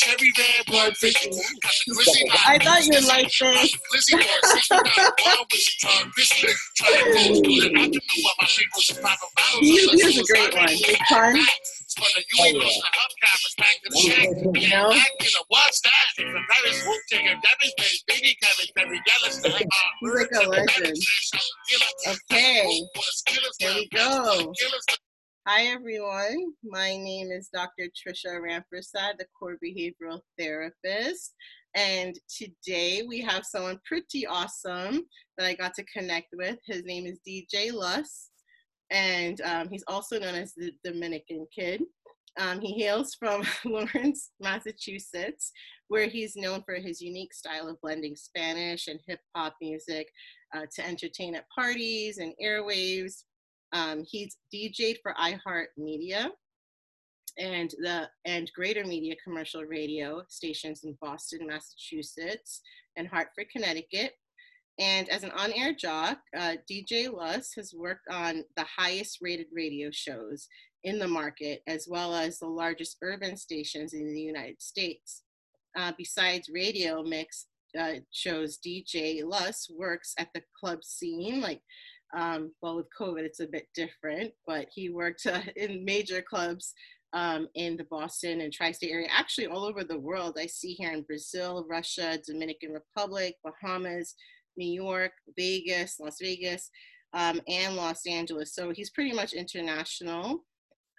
cherry red blood vision. I thought you liked this. Lizzie Moore, 69, wild with she turned biscuit. Trying to go through it. I didn't know my people should pop a bottle. He- Here's a great one. Big pun. Spun a oh, UE plus the hubcappers back to the shack. You know? Back in the what's that? It's the Paris chicken, Debbie's face, Biggie cabbage, Debbie Dallas. He's like a legend. Okay, here we go. Hi, everyone. My name is Dr. Trisha Rampersad, the core behavioral therapist. And today we have someone pretty awesome that I got to connect with. His name is DJ Lus, and um, he's also known as the Dominican Kid. Um, he hails from Lawrence, Massachusetts, where he's known for his unique style of blending Spanish and hip hop music uh, to entertain at parties and airwaves. Um, he's DJ'd for iHeartMedia and the and Greater Media commercial radio stations in Boston, Massachusetts, and Hartford, Connecticut. And as an on-air jock, uh, DJ Lus has worked on the highest rated radio shows in the market, as well as the largest urban stations in the United States. Uh, besides radio mix uh, shows, DJ Lus works at the club scene, like um, well, with COVID, it's a bit different, but he worked uh, in major clubs um, in the Boston and tri state area, actually all over the world. I see here in Brazil, Russia, Dominican Republic, Bahamas, New York, Vegas, Las Vegas, um, and Los Angeles. So he's pretty much international.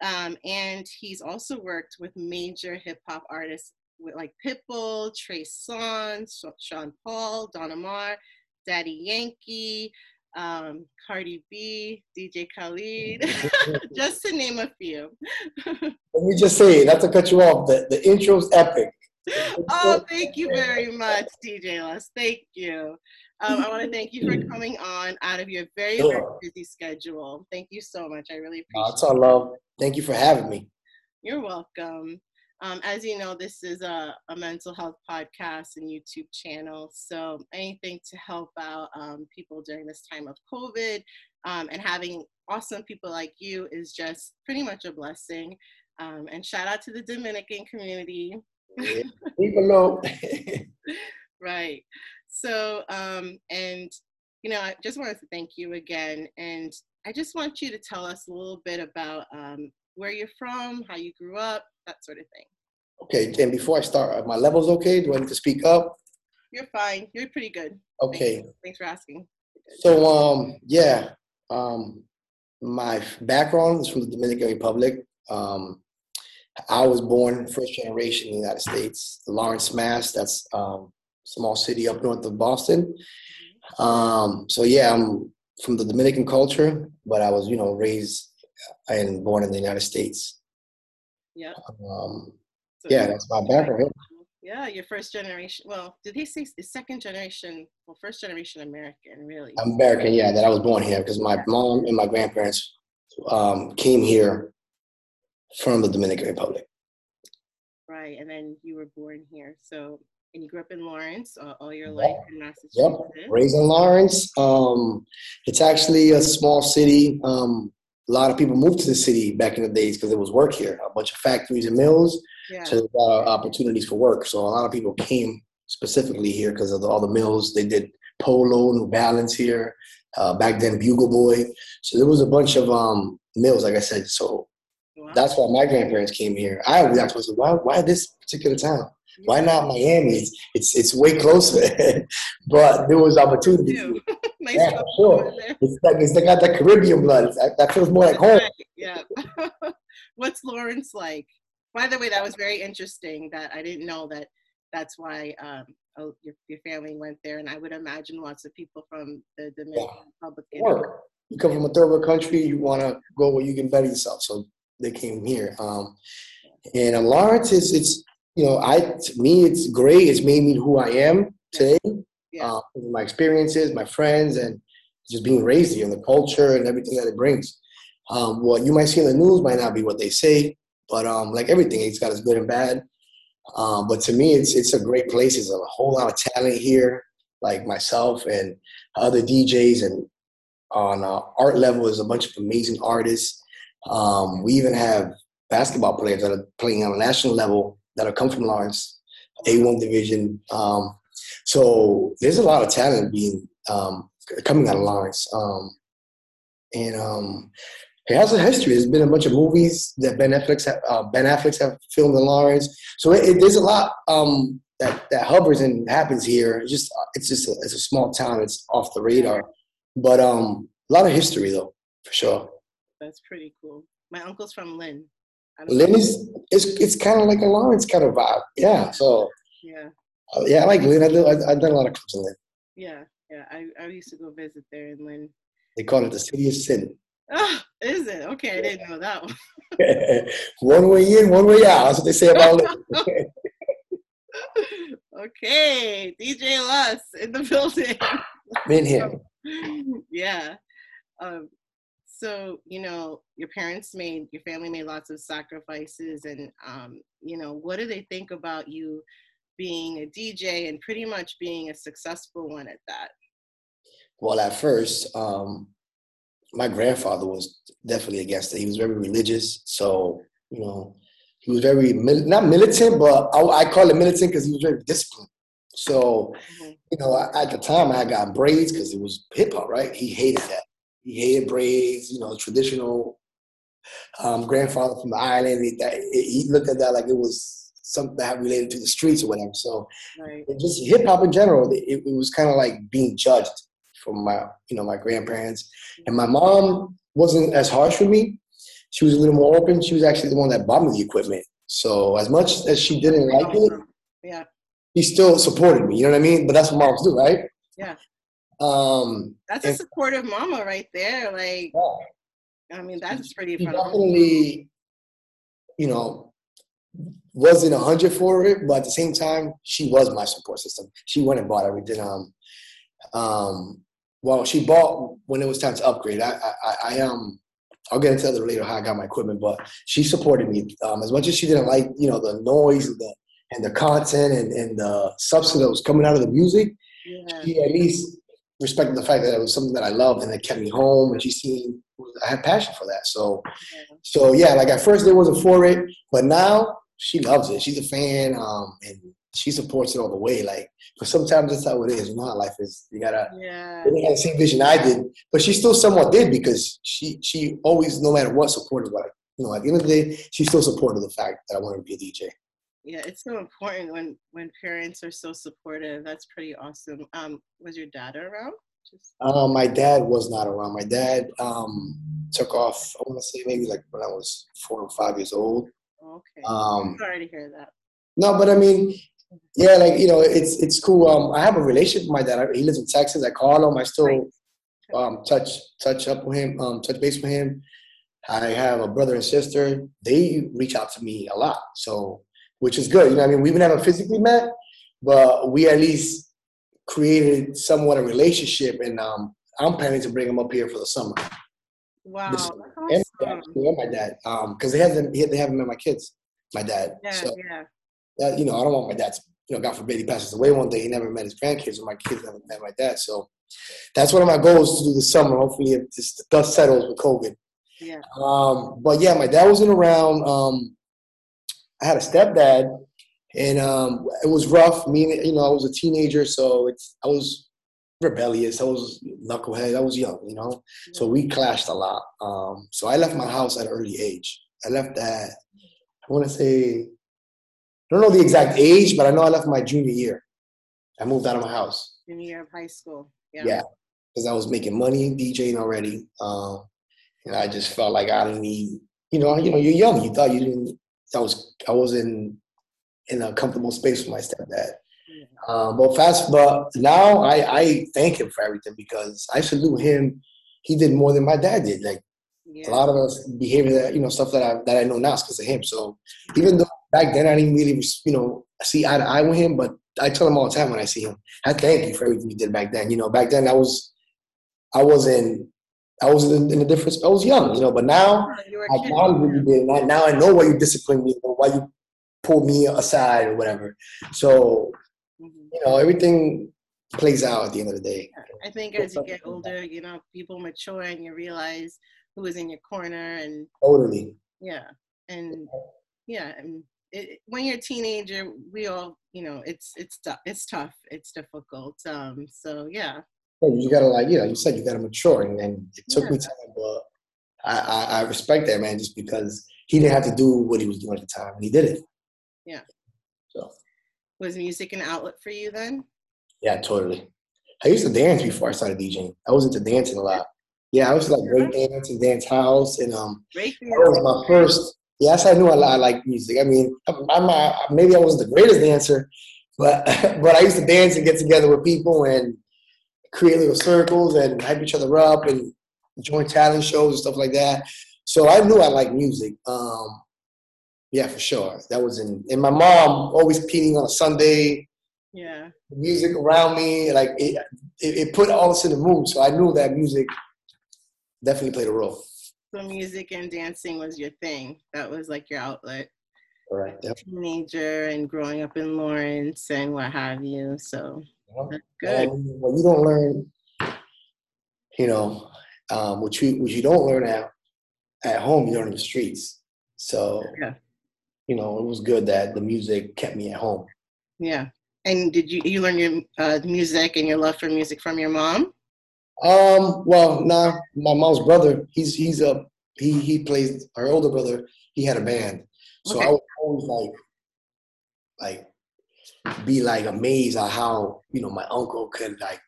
Um, and he's also worked with major hip hop artists like Pitbull, Trey Songz, Sean Paul, Don Omar, Daddy Yankee, um, Cardi B, DJ Khalid, just to name a few. Let me just say, not to cut you off, the, the intro's epic. oh, thank you very much, DJ Lus. Thank you. Um, I want to thank you for coming on out of your very, very busy schedule. Thank you so much. I really appreciate it. it's all love. Thank you for having me. You're welcome. Um, as you know, this is a, a mental health podcast and YouTube channel. So anything to help out um, people during this time of COVID um, and having awesome people like you is just pretty much a blessing. Um, and shout out to the Dominican community. Leave alone. Right. So, um, and you know, I just wanted to thank you again, and I just want you to tell us a little bit about um, where you're from, how you grew up, that sort of thing. Okay, and before I start, are my levels okay? Do I need to speak up? You're fine. You're pretty good. Okay. you. Thanks for asking. So um yeah, um my background is from the Dominican Republic. Um I was born first generation in the United States, Lawrence, Mass. That's um small city up north of Boston. Um so yeah, I'm from the Dominican culture, but I was, you know, raised and born in the United States. Yeah. Um So yeah, that's my background. Yeah, your first generation. Well, did they say second generation? Well, first generation American, really. American, yeah, that I was born here because my mom and my grandparents um, came here from the Dominican Republic. Right. And then you were born here. So, and you grew up in Lawrence uh, all your life in Massachusetts. Yep, Raised in Lawrence. Um, it's actually a small city. Um, a lot of people moved to the city back in the days because there was work here. A bunch of factories and mills, Yeah. so there's a lot of opportunities for work. So a lot of people came specifically here because of the, all the mills. They did Polo, New Balance here. Uh, back then, Bugle Boy. So there was a bunch of um, mills, like I said. So Wow. that's why my grandparents came here. I was myself, why, why this particular town? Why not Miami? It's it's, it's way closer, but there was opportunity. Nice Yeah, for sure. It's like it's they got that Caribbean blood. That, that feels more like home. Yeah. What's Lawrence like? By the way, that was very interesting. That I didn't know that. That's why um, oh, your your family went there, and I would imagine lots of people from the Dominican Republic. Work. You come from a third world country, you want to go where you can better yourself. So they came here. Um, and uh, Lawrence is it's you know I to me it's great. It's made me who I am today. Yeah. Uh, my experiences, my friends, and just being raised here, and the culture and everything that it brings. Um, what you might see in the news might not be what they say, but um, like everything, it's got its good and bad. Um, but to me, it's it's a great place. There's a whole lot of talent here, like myself and other DJs, and on uh, art level, there's a bunch of amazing artists. Um, we even have basketball players that are playing on a national level that'll come from Lawrence, A1 division. Um, so there's a lot of talent being um, coming out of Lawrence. Um, and um, it has a history. There's been a bunch of movies that Ben Affleck have, uh, Ben Affleck have filmed in Lawrence. So it, it, there's a lot um, that that hovers and happens here. It's just it's just a, it's a small town. It's off the radar, but um, a lot of history though for sure. That's pretty cool. My uncle's from Lynn. Lynn is it's it's kind of like a Lawrence kind of vibe. Yeah. So yeah. Uh, yeah, I like Lynn. I do, I, have done a lot of clubs in Lynn. Yeah, yeah. I, I used to go visit there in Lynn. They call it the city of sin. Oh, is it? Okay, I didn't know that one. one way in, one way out. That's what they say about it. okay, DJ Lus in the building. In here. yeah. Um, so you know your parents made your family made lots of sacrifices and um, you know what do they think about you being a dj and pretty much being a successful one at that well at first um, my grandfather was definitely against it he was very religious so you know he was very not militant but i, I call it militant because he was very disciplined so mm-hmm. you know at the time i got braids because it was hip-hop right he hated that he hated braids, you know, traditional um, grandfather from the island. He, that, he looked at that like it was something that related to the streets or whatever. So right. just hip hop in general, it, it was kind of like being judged from my, you know, my grandparents. And my mom wasn't as harsh with me. She was a little more open. She was actually the one that bought me the equipment. So as much as she didn't like it, yeah, she still supported me. You know what I mean? But that's what moms do, right? Yeah. Um, that's a supportive mama right there. Like, yeah. I mean, that's pretty. definitely, you know, wasn't a hundred for it, but at the same time, she was my support system. She went and bought everything. Um, um, well, she bought when it was time to upgrade. I, I, I um, I'll get into that later how I got my equipment, but she supported me um, as much as she didn't like, you know, the noise and the and the content and, and the substance that was coming out of the music. Yeah. She at least respected the fact that it was something that I loved and it kept me home. And she seen I had passion for that. So, yeah. so yeah, like at first there wasn't for it, but now she loves it. She's a fan, um, and she supports it all the way. Like, but sometimes that's how it is. You know how life is. You gotta. Yeah. They had the same vision I did, but she still somewhat did because she she always, no matter what, supported what. I, you know, at the end of the day, she still supported the fact that I wanted to be a DJ yeah it's so important when when parents are so supportive that's pretty awesome um was your dad around Just- uh, my dad was not around my dad um took off i want to say maybe like when i was four or five years old okay um sorry to hear that no but i mean yeah like you know it's it's cool um i have a relationship with my dad he lives in texas i call him i still right. um touch touch up with him um touch base with him i have a brother and sister they reach out to me a lot so which is good. You know, I mean, we even haven't physically met, but we at least created somewhat a relationship, and um, I'm planning to bring him up here for the summer. Wow, this, awesome. and my dad, um, because they haven't they haven't met my kids, my dad. Yeah, so, yeah. That, you know, I don't want my dad to, you know, God forbid he passes away one day, he never met his grandkids, or my kids never met my dad. So that's one of my goals to do this summer. Hopefully, if this, the dust settles with COVID. Yeah. Um, but yeah, my dad wasn't around. Um, I had a stepdad, and um, it was rough. Me, and, you know, I was a teenager, so it's I was rebellious. I was knucklehead. I was young, you know, so we clashed a lot. Um, so I left my house at an early age. I left at I want to say don't know the exact age, but I know I left my junior year. I moved out of my house. Junior year of high school. Yeah. Yeah, because I was making money DJing already, um, and I just felt like I didn't need. You know, you know, you're young. You thought you didn't I was I was in in a comfortable space with my stepdad. Um, but fast, but now I, I thank him for everything because I salute him. He did more than my dad did. Like yeah. a lot of us behavior that you know stuff that I that I know now is because of him. So even though back then I didn't really you know see eye to eye with him, but I tell him all the time when I see him, I thank you for everything you did back then. You know, back then I was I was in I was in, in a different. I was young, you know, but now I you did. Now, now I know why you disciplined me, or why you pulled me aside, or whatever. So, mm-hmm. you know, everything plays out at the end of the day. I think as you get older, you know, people mature and you realize who is in your corner and totally. Yeah, and yeah, and it, when you're a teenager, we all, you know, it's it's tough. It's tough. It's difficult. Um, so yeah. Well, you gotta like, you know, you said you gotta mature, and, and it took Yeah. me time, but I, I I respect that man just because he didn't have to do what he was doing at the time, and he did it. Yeah. So Was music an outlet for you then? yeah, totally. I used to dance before I started DJing. I was into dancing a lot. Yeah, I was like break dance and dance house, and um, Break that was my first. Yes, I knew I, I liked music. I mean, I'm, a, maybe I wasn't the greatest dancer, but but I used to dance and get together with people and create little circles and hype each other up and join talent shows and stuff like that. So I knew I liked music. Um, yeah, for sure. That was in. And my mom always peeing on a Sunday, Yeah. music around me, like it, it, it put all us in the mood. So I knew that music definitely played a role. So music and dancing was your thing. That was like your outlet. All right. Yep. Teenager and growing up in Lawrence and what have you. So that's good. And when you don't learn, you know, um, what you what you don't learn at at home, you learn in the streets. So, Yeah. you know, it was good that the music kept me at home. Yeah. And did you you learn your uh, music and your love for music from your mom? Um, well, nah, my mom's brother, he's he's a he he plays her older brother. He had a band, so Okay. I was always like, like, be like amazed at how you know my uncle could like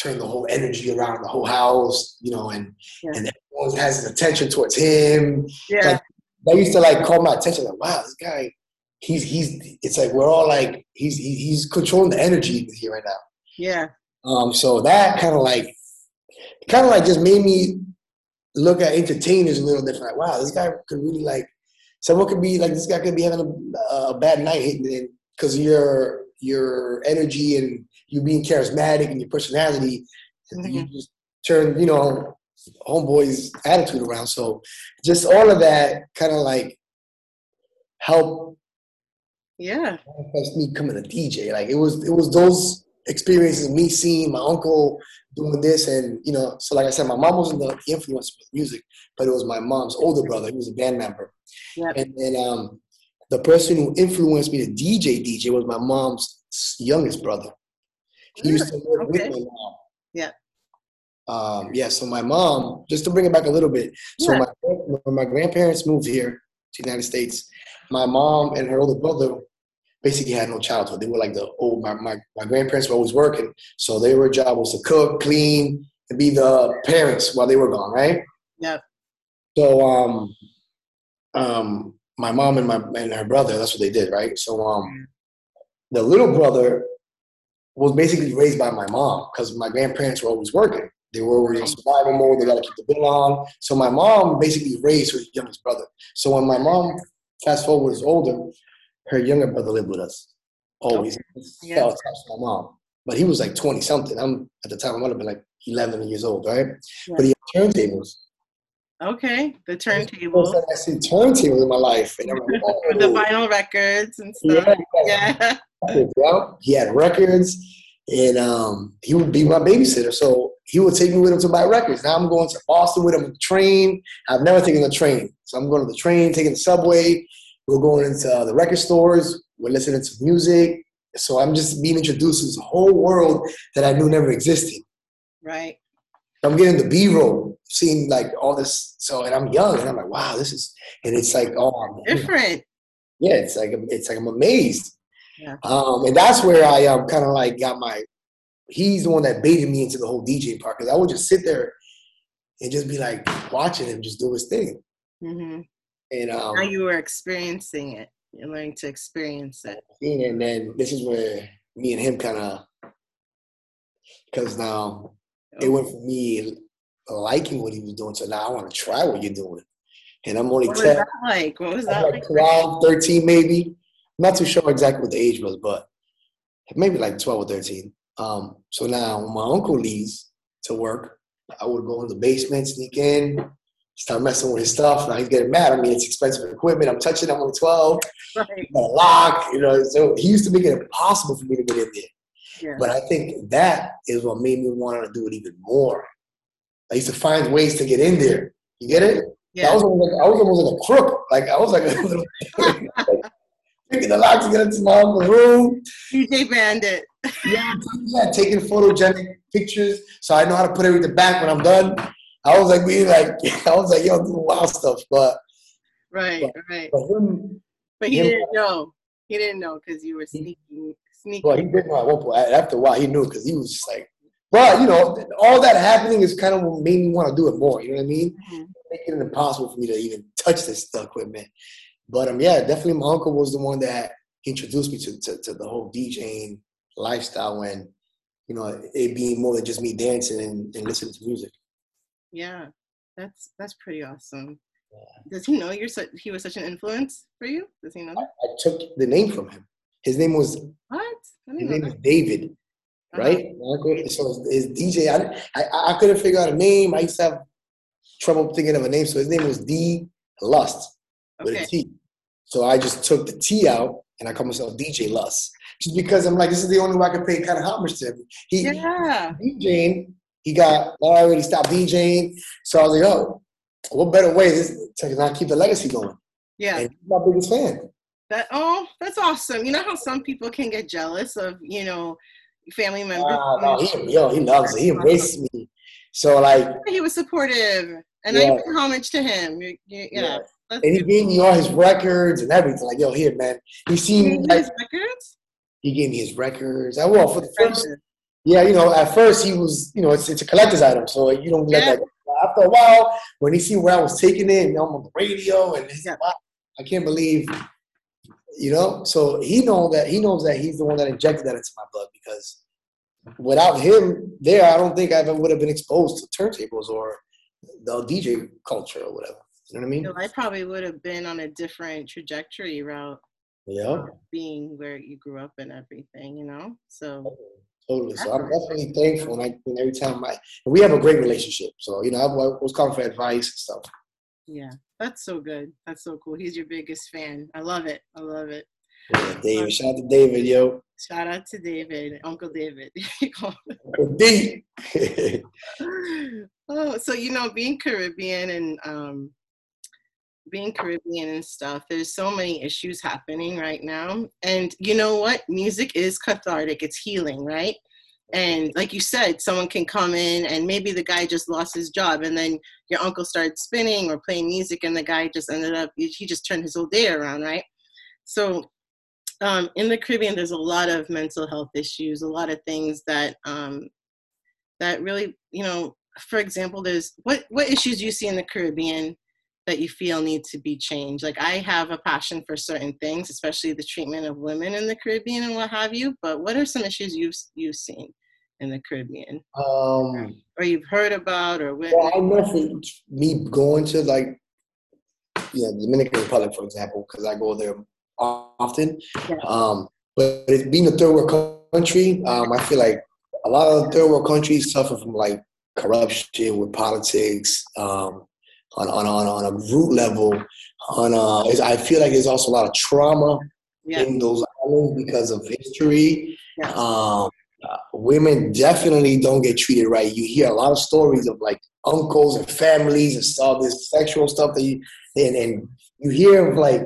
turn the whole energy around the whole house, you know, and Yeah. and everyone has his attention towards him. Yeah. That used to like call my attention. Like, wow, this guy, he's he's. It's like we're all like he's he's controlling the energy here right now. Yeah. Um, so that kind of like, kind of like just made me look at entertainers a little different. Like, wow, this guy could really like, someone could be like, this guy could be having a, a bad night because your your energy and you being charismatic and your personality, you Mhm. just turn, you know, homeboy's attitude around. So just all of that kind of like help Yeah. manifest me coming a DJ. Like it was it was those experiences, me seeing my uncle doing this and you know, so like I said, my mom wasn't the influence with music, but it was my mom's older brother, he was a band member. Yep. And then um the person who influenced me to DJ DJ was my mom's youngest brother. He used to work Okay. with my mom. Yeah. Um, yeah, so my mom, just to bring it back a little bit, so Yeah. my when my grandparents moved here to the United States, my mom and her older brother basically had no childhood. They were like the old my, my, my grandparents were always working. So their job was to cook, clean, and be the parents while they were gone, right? Yeah. So um um my mom and my and her brother, that's what they did, right? So um the little brother was basically raised by my mom because my grandparents were always working. They were always in survival mode. They got to keep the bill on. So my mom basically raised her youngest brother. So when my mom, fast forward, was older, her younger brother lived with us always. Yeah. Fell my mom, but he was like twenty something. I'm at the time I might have been like eleven years old, right? Yeah. But he had turntables. Okay. The turntables. I seen turntables in my life, and like, With the vinyl records and stuff. Yeah, Yeah. yeah. He had records, and um, he would be my babysitter. So he would take me with him to buy records. Now I'm going to Boston with him on the train. I've never taken the train, so I'm going to the train, taking the subway. We're going into the record stores. We're listening to music. So I'm just being introduced to this whole world that I knew never existed. Right. I'm getting the B-roll, seeing like all this. So, and I'm young, and I'm like, wow, this is, and it's like, oh, man, Different. yeah, it's like it's like I'm amazed. Yeah. Um, and that's where I um kind of like got my. He's the one that baited me into the whole DJ part because I would just sit there and just be like watching him just do his thing. hmm And um, Now you were experiencing it. You're learning to experience it. and then this is where me and him kind of because now it went from me liking what he was doing to now I want to try what you're doing. And I'm only What was 10. that like? What was that like? like 12, 13 maybe. Not too sure exactly what the age was, but maybe like 12 or 13. Um, so now when my uncle leaves to work, I would go in the basement, sneak in, start messing with his stuff. Now he's getting mad at me. It's expensive equipment. I'm touching. I'm only 12. Right. Got a lock, you know. So he used to make it impossible for me to get in there. Yeah. But I think that is what made me want to do it even more. I used to find ways to get in there. You get it? I Yeah. was almost like I was almost like a crook. Like I was like a little picking the lock to get into my uncle's room. DJ Bandit. Yeah, yeah, taking photogenic pictures, so I know how to put everything back when I'm done. I was like, we like, I was like, yo, doing wild stuff, but Right, right. but him, But he him- didn't know. He didn't know because you were sneaking, sneaking. well, he did know at one point. After a while, he knew because he was just like, but you know, all that happening is kind of what made me want to do it more. You know what I mean? Mhm. Making it impossible for me to even touch this equipment. But um, yeah, definitely, my uncle was the one that introduced me to to, to the whole DJing lifestyle and you know it being more than just me dancing and, and listening to music. Yeah, that's that's pretty awesome. yeah. Does he know you're such? He was such an influence for you. Does he know that? I took the name from him. His name was What? His name know is that. David, Uh-huh. right? So his DJ, I, I I couldn't figure out a name. I used to have trouble thinking of a name, so his name was D Lust with Okay. a T. So I just took the T out and I called myself DJ Lus, just because I'm like, this is the only way I can pay kind of homage to him. He Yeah. DJing, he got I already stopped DJing, so I was like, oh, what better way to not keep the legacy going? Yeah. And he's my biggest fan. That oh, that's awesome. You know how some people can get jealous of you know family members. Ah, no, he, yo, he loves it. He embraces me. So like, he was supportive, and Yeah. I pay homage to him. You, you, yeah, and he gave me all his records and everything. Like, yo, here, man. He seen like his records. he gave me his records. I well for the first, yeah, you know, at first he was, you know, it's it's a collector's item, so you don't let Yeah. that. After a while, when he see where I was taking it, know, I'm on the radio, and he's like, wow, I can't believe, you know. So he know that he knows that he's the one that injected that into my blood because without him there, I don't think I ever would have been exposed to turntables or the DJ culture or whatever. You know what I mean? So I probably would have been on a different trajectory route, Yeah. being where you grew up and everything. You know, so Totally. So I'm definitely thankful, and, I, and every time I, we have a great relationship. So you know, I was calling for advice and stuff. yeah, that's so good. That's so cool. He's your biggest fan. I love it. I love it. Yeah, David, shout out to David, yo. Shout out to David, Uncle David. D. oh, so you know, being Caribbean and um, being Caribbean and stuff, there's so many issues happening right now. And you know what? Music is cathartic. It's healing, right? And like you said, someone can come in and maybe the guy just lost his job, and then your uncle started spinning or playing music, and the guy just ended up he just turned his whole day around, right? So um, in the Caribbean, there's a lot of mental health issues, a lot of things that um, that really, you know, for example, there's what what issues do you see in the Caribbean that you feel need to be changed? Like I have a passion for certain things, especially the treatment of women in the Caribbean and what have you. But what are some issues you've you've seen in the Caribbean, um, or you've heard about, or well. I know for me going to like, yeah, Dominican Republic, for example, because I go there often. Yeah. Um, but it being a third world country, um, I feel like a lot of third world countries suffer from like corruption with politics. Um, on, on, on, on a root level, on uh, is- I feel like there's also a lot of trauma Yeah, in those islands because of history. yeah, Um, uh, women definitely don't get treated right. You hear a lot of stories of like uncles and families and stuff, this sexual stuff that you and, and you hear of like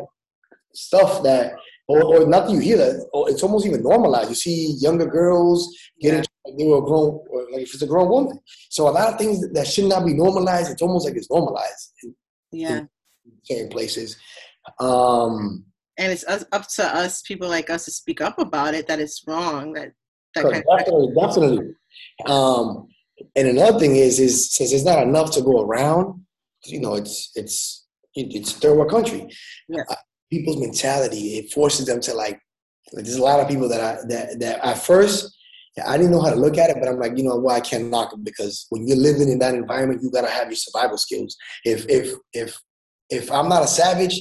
stuff that or, or not that you hear that, or it's almost even normalized. You see younger girls getting. Like they were a grown, like if it's a grown woman. So a lot of things that should not be normalized, it's almost like it's normalized in yeah. certain places. Um, And it's up to us, people like us, to speak up about it. That it's wrong. That that kind of definitely, definitely. Um, and another thing is, is since it's not enough to go around, you know, it's it's it's third world country. Yeah. Uh, people's mentality it forces them to like. like, There's a lot of people that I that that at first I didn't know how to look at it, but I'm like, you know what, I can't knock it because when you're living in that environment, you gotta have your survival skills. If if if if I'm not a savage,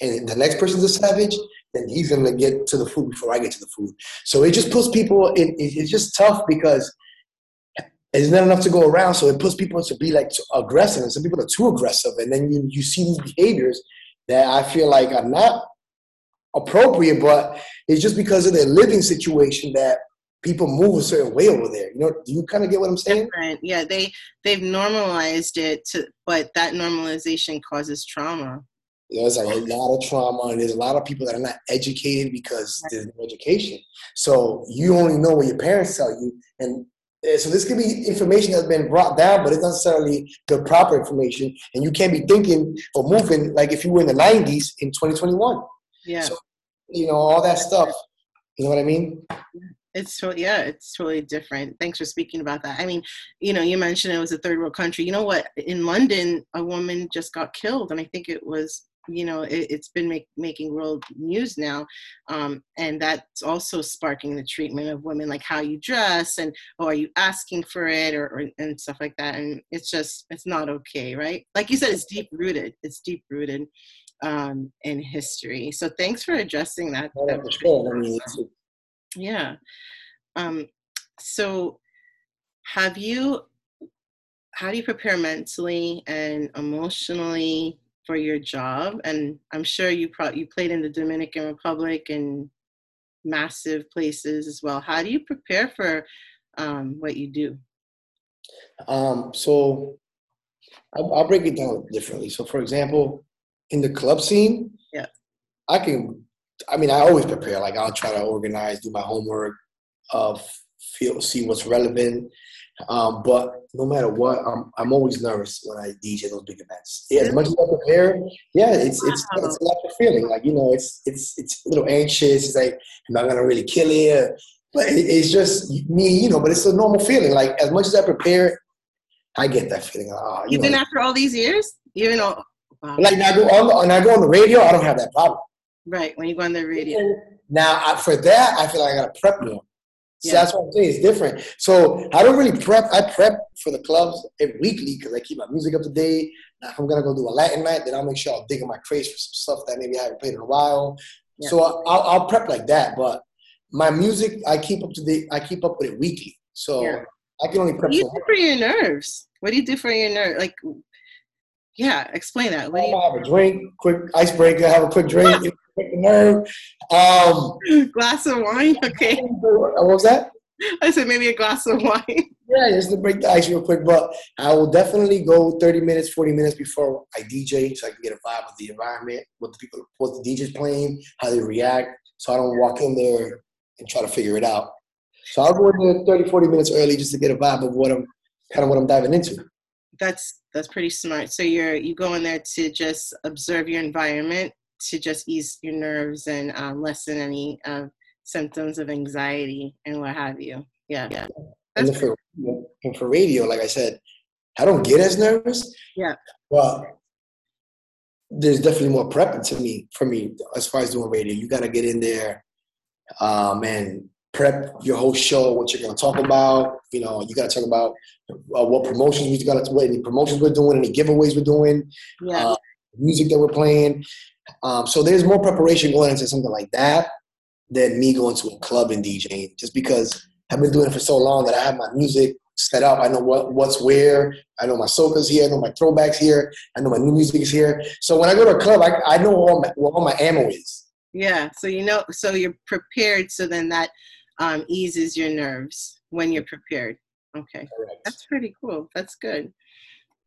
and the next person's a savage, then he's gonna get to the food before I get to the food. So it just puts people in. it- It's just tough because there's not enough to go around. So it puts people to be like aggressive, and some people are too aggressive, and then you you see these behaviors that I feel like are not appropriate, but it's just because of their living situation that people move a certain way over there. You know, do you kind of get what I'm saying? different. Yeah, they they've normalized it to, but that normalization causes trauma. There's like a lot of trauma, and there's a lot of people that are not educated because there's no education. So you only know what your parents tell you, and uh, so this could be information that's been brought down, but it's not necessarily the proper information, and you can't be thinking or moving like if you were in the '90s in 2021. Yeah. So, you know all that stuff. You know what I mean? It's so yeah, it's totally different. Thanks for speaking about that. I mean, you know, you mentioned it was a third world country. You know what? In London, a woman just got killed, and I think it was you know it, has been make, making world news now um, and that's also sparking the treatment of women like how you dress and oh are you asking for it or, or and stuff like that and it's just it's not okay right like you said it's deep rooted it's deep rooted um, in history so thanks for addressing that, that sure. I mean, yeah. Um, so, have you? How do you prepare mentally and emotionally for your job? And I'm sure you pro- you played in the Dominican Republic and massive places as well. How do you prepare for um, what you do? Um, so I'll, I'll, break it down differently. So, for example, in the club scene, yeah, I can I mean, I always prepare. Like I'll try to organize, do my homework, uh, feel see what's relevant. Um, but no matter what, I'm I'm always nervous when I DJ those big events. Yeah, as much as I prepare, yeah, it's it's it's a natural feeling. Like you know, it's it's it's a little anxious. It's like, am I gonna really kill it? But it's just me, you know. But it's a normal feeling. Like as much as I prepare, I get that feeling. Uh, you Even know, after all these years, even though. Wow. Like now I go on when I go on the radio, I don't have that problem. Right, when you go on the radio. Now, I, for that, I feel like I got to prep more. So yeah. that's what I'm saying. It's different. So I don't really prep. I prep for the clubs every weekly because I keep my music up to date. Now, if I'm gonna go do a Latin night, then I'll make sure I'll dig in my crates for some stuff that maybe I haven't played in a while. Yeah. So I'll, I'll, prep like that. But my music, I keep up to date. I keep up with it weekly. So yeah. I can only prep. What do you do for your nerves? What do you do for your nerves? Like, yeah, explain that. What do you have a drink, quick icebreaker. Have a quick drink. nerve. Um, glass of wine, okay. What was that? I said maybe a glass of wine. Yeah, just to break the ice real quick. But I will definitely go 30 minutes, 40 minutes before I DJ so I can get a vibe of the environment, what the people, what the DJ's playing, how they react. So I don't walk in there and try to figure it out. So I'll go in there 30, 40 minutes early just to get a vibe of what I'm kind of what I'm diving into. That's that's pretty smart. So you're you go in there to just observe your environment to just ease your nerves and um, lessen any uh, symptoms of anxiety and what have you. Yeah. yeah. And for, and for radio, like I said, I don't get as nervous. Yeah. Well, there's definitely more prep to me for me as far as doing radio. You got to get in there um, and prep your whole show, what you're going to talk about. You know, you got to talk about uh, what promotions we got to, what any promotions we're doing, any giveaways we're doing, yeah. uh, music that we're playing. Um, so there's more preparation going into something like that than me going to a club and DJing. Just because I've been doing it for so long that I have my music set up. I know what what's where. I know my soca's here. I know my throwbacks here. I know my new music is here. So when I go to a club, I, I know all my, what all my ammo is. Yeah. So you know. So you're prepared. So then that um, eases your nerves when you're prepared. Okay. Correct. That's pretty cool. That's good.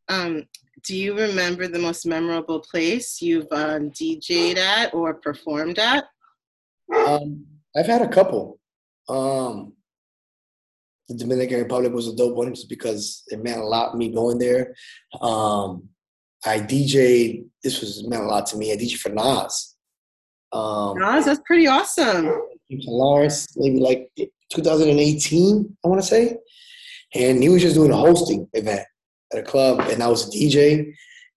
Um, do you remember the most memorable place you've um, DJ'd at or performed at? Um, I've had a couple. Um, the Dominican Republic was a dope one just because it meant a lot me going there. Um, I DJ'd, this was meant a lot to me. I DJ'd for Nas. Um, Nas, that's pretty awesome. Lawrence, maybe like 2018, I want to say. And he was just doing a hosting event at a club, and I was a DJ,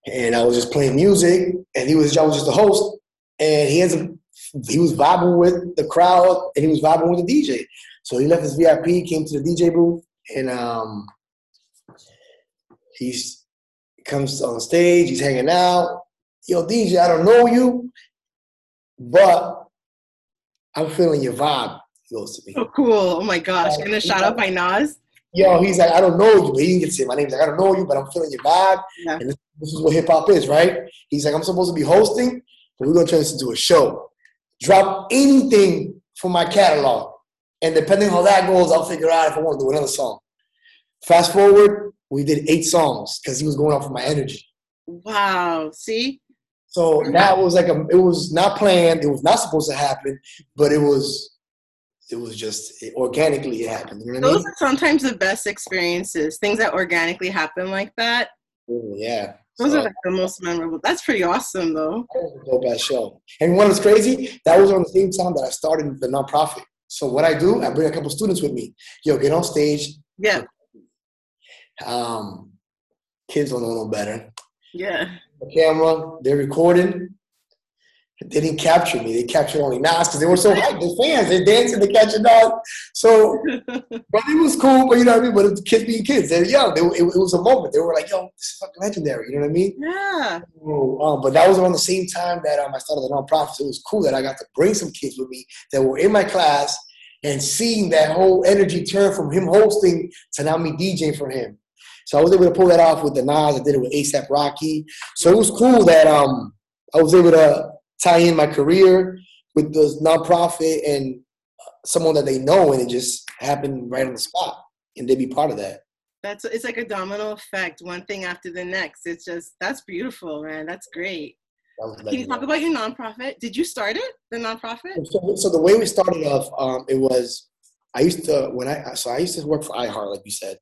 and I was just playing music, and he was I was just the host, and he has a he was vibing with the crowd, and he was vibing with the DJ. So he left his VIP, came to the DJ booth, and um, he's comes on stage, he's hanging out. Yo, DJ, I don't know you, but I'm feeling your vibe. He goes to me. Oh, cool. Oh my gosh. Uh, Gonna shout out by Nas yo, he's like, I don't know you, but he didn't get to say my name. He's like, I don't know you, but I'm feeling your vibe. Yeah. And this, this is what hip hop is, right? He's like, I'm supposed to be hosting, but we're gonna turn this into a show. Drop anything from my catalog. And depending on how that goes, I'll figure out if I want to do another song. Fast forward, we did eight songs because he was going off of my energy. Wow. See? So that was like a. It was not planned. It was not supposed to happen, but it was. It was just it, organically it happened. You know what I Those mean? are sometimes the best experiences. Things that organically happen like that. Ooh, yeah. Those So, are like the most memorable. That's pretty awesome, though. that was a dope ass show. And what was crazy? That was on the same time that I started the nonprofit. So what I do, I bring a couple students with me. Yo, get on stage. Yeah, Um, kids don't know no better. yeah. The camera, they're recording. They didn't capture me. They captured only Nas because they were so hyped. The fans, they're dancing, they catching on. So, but it was cool. But you know what I mean. But it was kids being kids, they're young. They, it, it was a moment. They were like, "Yo, this is fucking legendary." You know what I mean? yeah. So, um, but that was around the same time that um, I started the nonprofit. So it was cool that I got to bring some kids with me that were in my class and seeing that whole energy turn from him hosting to now me DJing for him. So I was able to pull that off with the Nas. I did it with ASAP Rocky. So it was cool that um, I was able to tie in my career with the nonprofit and someone that they know, and it just happened right on the spot, and they be part of that. That's it's like a domino effect, one thing after the next. It's just that's beautiful, man. That's great. That Can you talk about your nonprofit? Did you start it, the nonprofit? So, so the way we started off, um, it was I used to when I so I used to work for iHeart, like you said.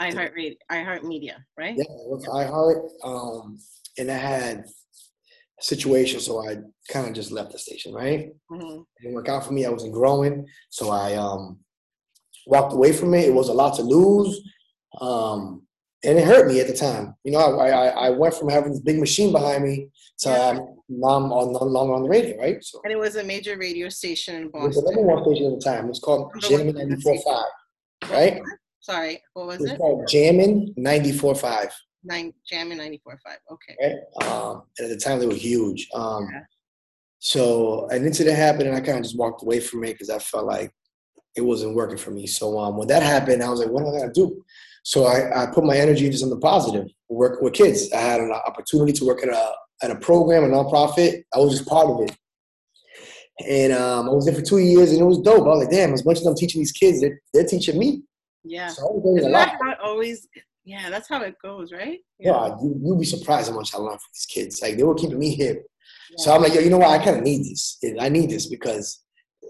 iHeart iHeart Media, right? Yeah, I worked for iHeart, um, and I had situation, so I kind of just left the station. Right, it Mhm. didn't work out for me. I wasn't growing, so I um, walked away from it. It was a lot to lose, um, and it hurt me at the time. You know, I, I I went from having this big machine behind me to Yeah. um, now I'm on, no longer on the radio. Right, so. And it was a major radio station in It was the Boston. number one station at the time. It was called Jammin' 94.5, right? Sorry, what was It was it? called Jammin' 94.5, Nine Jammin' 94.5. Okay. right? Um, and at the time, they were huge. Um, Yeah. So an incident happened, and I kind of just walked away from it because I felt like it wasn't working for me. So um, when that happened, I was like, what am I going to do? So I, I put my energy into something positive, work with kids. I had an opportunity to work at a, at a program, a nonprofit. I was just part of it. And um, I was there for two years, and it was dope. I was like, damn, as much as I'm teaching these kids, they're, they're teaching me. Yeah. So I was learning a Isn't that how it always? Yeah, that's how it goes, right? Yeah, you, you'd be surprised how much I learned from these kids. Like they were keeping me hip. So I'm like, yo, you know what? I kind of need this. I need this because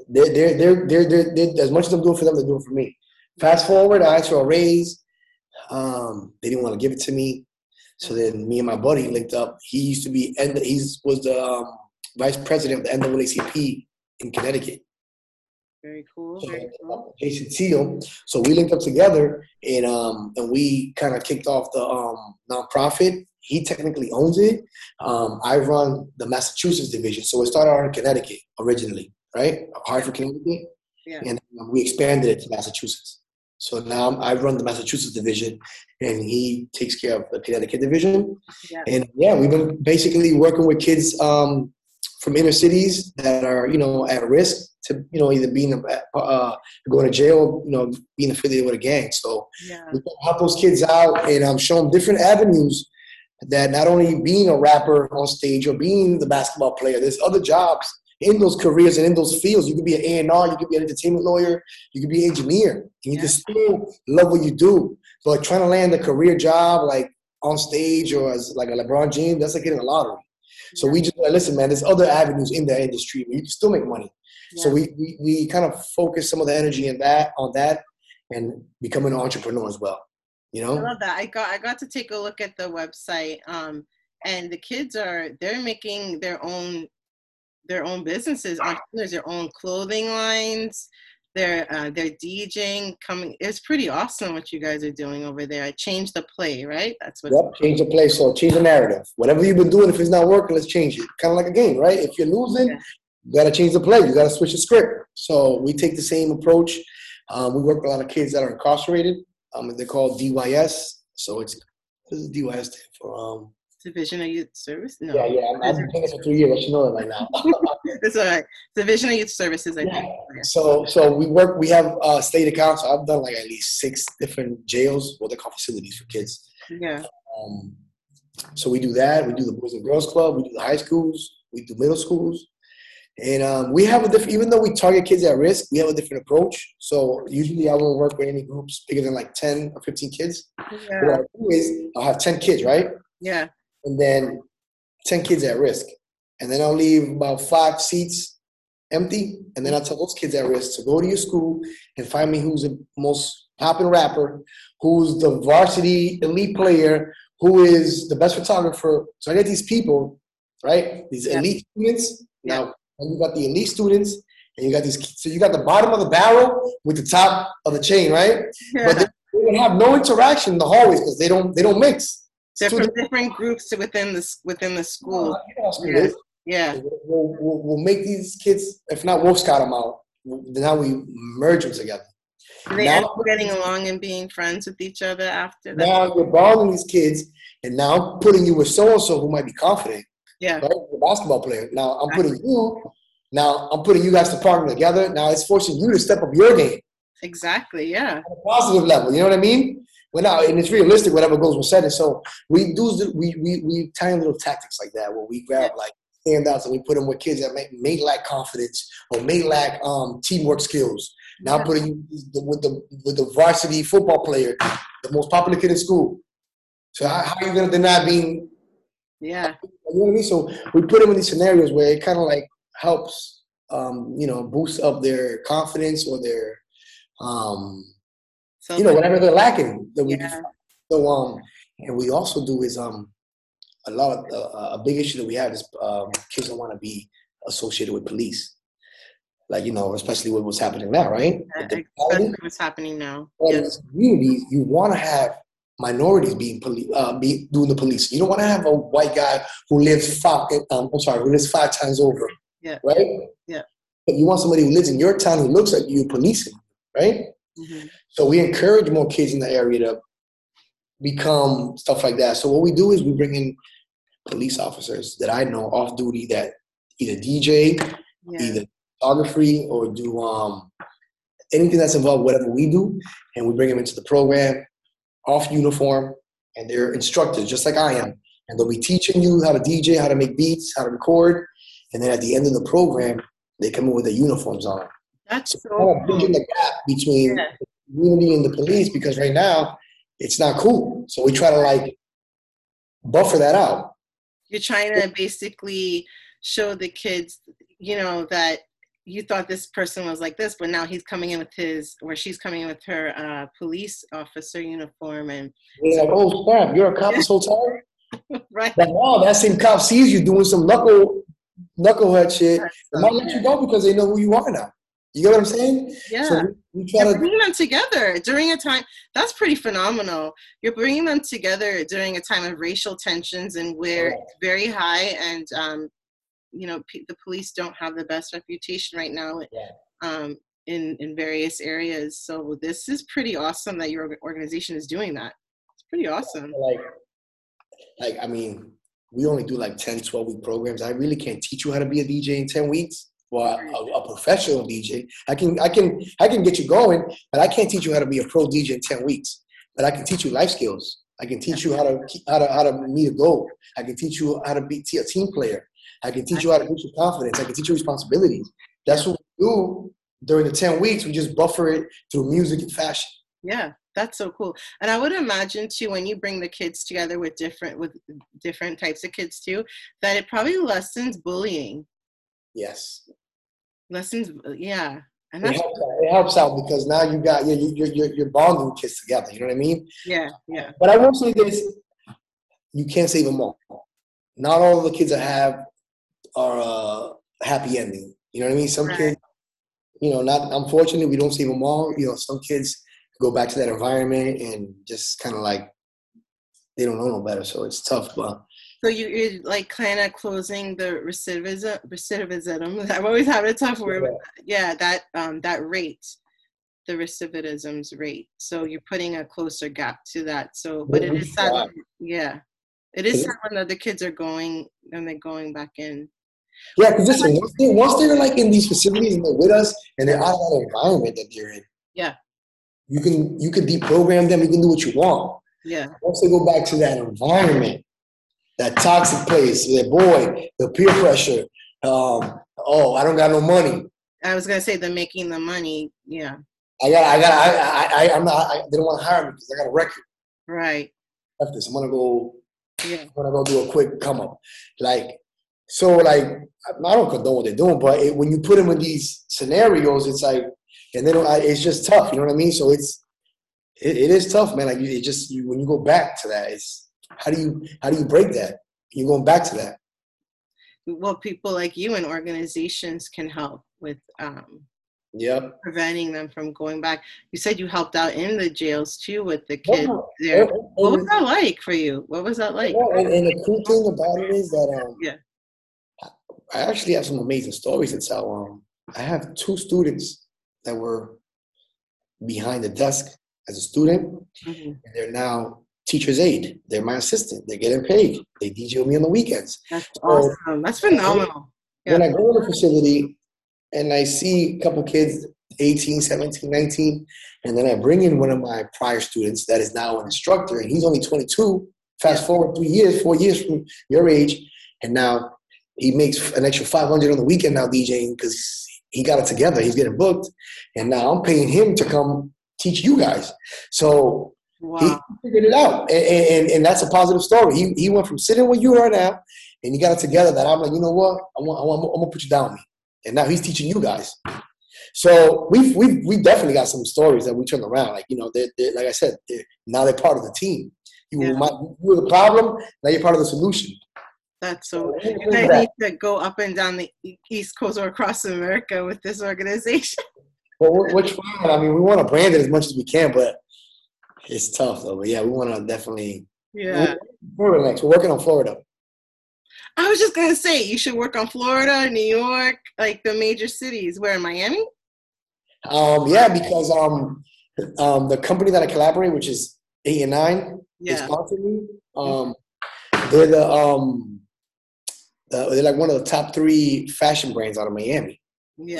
they're, they're, they're, they're, they're, they're, as much as I'm doing for them, they're doing for me. Fast forward, I asked for a raise. Um, they didn't want to give it to me. So then me and my buddy linked up. He used to be, and he's was the um, vice president of the NAACP in Connecticut. Very cool. So, Very cool. Jason Teal. So we linked up together and um and we kind of kicked off the um nonprofit. He technically owns it. Um, I run the Massachusetts division. So it started out in Connecticut originally, right? Hartford, Connecticut. Yeah. And um, we expanded it to Massachusetts. So now I run the Massachusetts division and he takes care of the Connecticut division. Yeah. And yeah, we've been basically working with kids um, from inner cities that are, you know, at risk to, you know, either being uh, going to jail, you know, being affiliated with a gang. So Yeah. we help those kids out and um, show them different avenues that not only being a rapper on stage or being the basketball player, there's other jobs in those careers and in those fields. You could be an A&R, you could be an entertainment lawyer, you could be an engineer, and you Yeah. can still love what you do. But trying to land a career job like on stage or as like a LeBron James, that's like getting a lottery. So we just like, listen, man. There's other avenues in the industry where you can still make money. So we, we we kind of focus some of the energy in that on that and become an entrepreneur as well. You know, I love that. I got I got to take a look at the website, um, and the kids are they're making their own their own businesses. Entrepreneurs, their own clothing lines. They're uh, they're DJing. Coming, it's pretty awesome what you guys are doing over there. I changed the play, right? That's what. yep. Change the play. So change the narrative. Whatever you've been doing, if it's not working, let's change it. Kind of like a game, right? If you're losing, Yeah. You got to change the play. You got to switch the script. So we take the same approach. Um, we work with a lot of kids that are incarcerated. Um, they're called DYS. So it's what does DYS stand for? Um, Division of Youth Service? No. yeah, yeah. I'm, I've been doing this for three years. I should know that right now. It's all right. Division of Youth Services, I Yeah. think. So so we work. We have uh, state accounts. I've done like at least six different jails, what they call facilities for kids. Yeah. Um, so we do that. We do the Boys and Girls Club. We do the high schools. We do middle schools. And um, we have a different, even though we target kids at risk, we have a different approach. So usually I won't work with any groups bigger than like 10 or 15 kids. What I'll do is I'll have 10 kids, right? Yeah. And then 10 kids at risk. and then I'll leave about five seats empty, and then I'll tell those kids at risk to go to your school and find me who's the most popping rapper, who's the varsity elite player, who is the best photographer. So I get these people, right? These Yeah. elite students. Yeah. Now, and you got the elite students, and you got these. So you got the bottom of the barrel with the top of the chain, right? But they, they can have no interaction in the hallways because they don't they don't mix. They're Two from different groups within the within the school. Oh, know Yeah. Yeah, We'll, we'll, we'll make these kids, if not, we'll scout them out. Now we merge them together. Do they Now- getting along and being friends with each other after that. Now you're bonding these kids, and now putting you with so and so who might be confident, Yeah, right? The basketball player. Now I'm putting you. Now I'm putting you guys to partner together. Now it's forcing you to step up your game exactly. Yeah, on a positive level. You know what I mean? Well, now and it's realistic. Whatever goals goes with setting. So we do we we we tiny little tactics like that where we grab like standouts and we put them with kids that may, may lack confidence or may lack um, teamwork skills. Now Yeah. putting you with the with the varsity football player, the most popular kid in school. So how, how are you gonna deny being? yeah, You know what I mean? So we put them in these scenarios where it kind of like helps, um, you know, boost up their confidence or their, um, so you know, whatever they're lacking. That we Yeah. so um, and we also do is um, a lot of uh, a big issue that we have is um, kids don't want to be associated with police. Like you know, especially with what's happening now, right? The especially what's happening now. Yeah, this community, you want to have minorities being police, uh, be doing the police. You don't want to have a white guy who lives five. Um, I'm sorry, who lives five times over. Yeah. Right. Yeah. But you want somebody who lives in your town who looks like you policing, right? Mhm. So we encourage more kids in the area to become stuff like that. So what we do is we bring in police officers that I know off duty that either DJ, yeah, either photography or do um, anything that's involved whatever we do, and we bring them into the program off uniform, and they're instructors just like I am, and they'll be teaching you how to DJ, how to make beats, how to record, and then at the end of the program, they come in with their uniforms on. that's So so of bridging the gap between Yeah. the community and the police because right now it's not cool. So we try to like buffer that out. You're trying to basically show the kids, you know, that you thought this person was like this, but now he's coming in with his, or she's coming in with her uh, police officer uniform, and They're like, oh snap, you're a cop this whole time? right. Like, wow, that same cop sees you doing some knuckle knucklehead shit. They might let you go because they know who you are now. You get what I'm saying? Yeah. So we, we try You're to bringing them together during a time that's pretty phenomenal. You're bringing them together during a time of racial tensions and where Correct. it's very high, and um, you know p- the police don't have the best reputation right now Yeah. um, in in various areas. So this is pretty awesome that your organization is doing that. It's pretty awesome. like like I mean, we only do like 10, 12 week programs. I really can't teach you how to be a DJ in 10 weeks. Well, a, a professional DJ. I can I can I can get you going, but I can't teach you how to be a pro DJ in 10 weeks. But I can teach you life skills. I can teach you how to how to how to meet a goal. I can teach you how to be a team player. I can teach you how to boost your confidence. I can teach you responsibilities. That's what we do during the 10 weeks. We just buffer it through music and fashion. Yeah, that's so cool. And I would imagine too when you bring the kids together with different with different types of kids too, that it probably lessens bullying. Yes. Lessens, yeah, and It that's helps, out. it helps out because now you got you're, you're, you're, you're bonding kids together. You know what I mean? yeah, yeah, But I will say this: you can't save them all. Not all the kids I have are a happy ending. You know what I mean? Some Right. kids, you know, not unfortunately, we don't save them all. You know, some kids go back to that environment and just kind of like they don't know no better. So it's tough. But So you, you're like kind of closing the recidivism, recidivism. I've always had a tough word. that. Yeah, that um that rate, the recidivism's rate. So you're putting a closer gap to that. So, but it is sad. Yeah. it is sad when the kids are going and they're going back in. Yeah, because listen, once, they, once they're like in these facilities and they're with us and they're out of that environment that they're in, Yeah. you can you can deprogram them. You can do what you want. Yeah, once they go back to that environment, that toxic place, their boy, the peer pressure, um, oh, I don't got no money. I was gonna say the making the money. Yeah, I got, I got, I, I, I I'm not. I, they don't want to hire me because I got a record. right. After this, I'm gonna go. Yeah, I'm gonna go do a quick come up. Like, So like, I don't condone what they're doing, but it, when you put them in these scenarios, it's like, and then it's just tough. You know what I mean? So it's it, it is tough, man. Like it just you, when you go back to that, it's how do you how do you break that? You're going back to that. Well, people like you and organizations can help with um, Yep. preventing them from going back. You said you helped out in the jails too with the kids there. What was that like for you? What was that like? and, and the cool thing about it is that um, Yeah. I actually have some amazing stories to tell. Um, I have two students that were behind the desk as a student, Mhm. and they're now teacher's aide. They're my assistant. They're getting paid. They DJ me on the weekends. That's awesome. That's phenomenal. When I go in the facility and I see a couple kids, 18, 17, 19, and then I bring in one of my prior students that is now an instructor, and he's only 22. Fast forward three years, four years from your age, and now he makes an extra 500 on the weekend now DJing because he got it together. He's getting booked, and now I'm paying him to come teach you guys. So Wow. he figured it out, and, and, and that's a positive story. He, he went from sitting where you are now, and he got it together. That I'm like, you know what? I want, I want, I'm gonna put you down me, and now he's teaching you guys. So we've we've, we definitely got some stories that we turned around. Like you know, they're, they're like I said, they're, now they're part of the team. You, Yeah. were my, you were the problem. Now you're part of the solution. That's so. You guys need to go up and down the East Coast or across America with this organization. Well, we're, trying. I mean, we want to brand it as much as we can, but it's tough though. But yeah, we want to definitely. Yeah. Florida next. We're working on Florida. I was just gonna say you should work on Florida, New York, like the major cities. Where in Miami? Um, yeah, because um, um, the company that I collaborate, which is eight and nine, Yeah. sponsor me. Um, they're the um, uh, they're like one of the top three fashion brands out of Miami.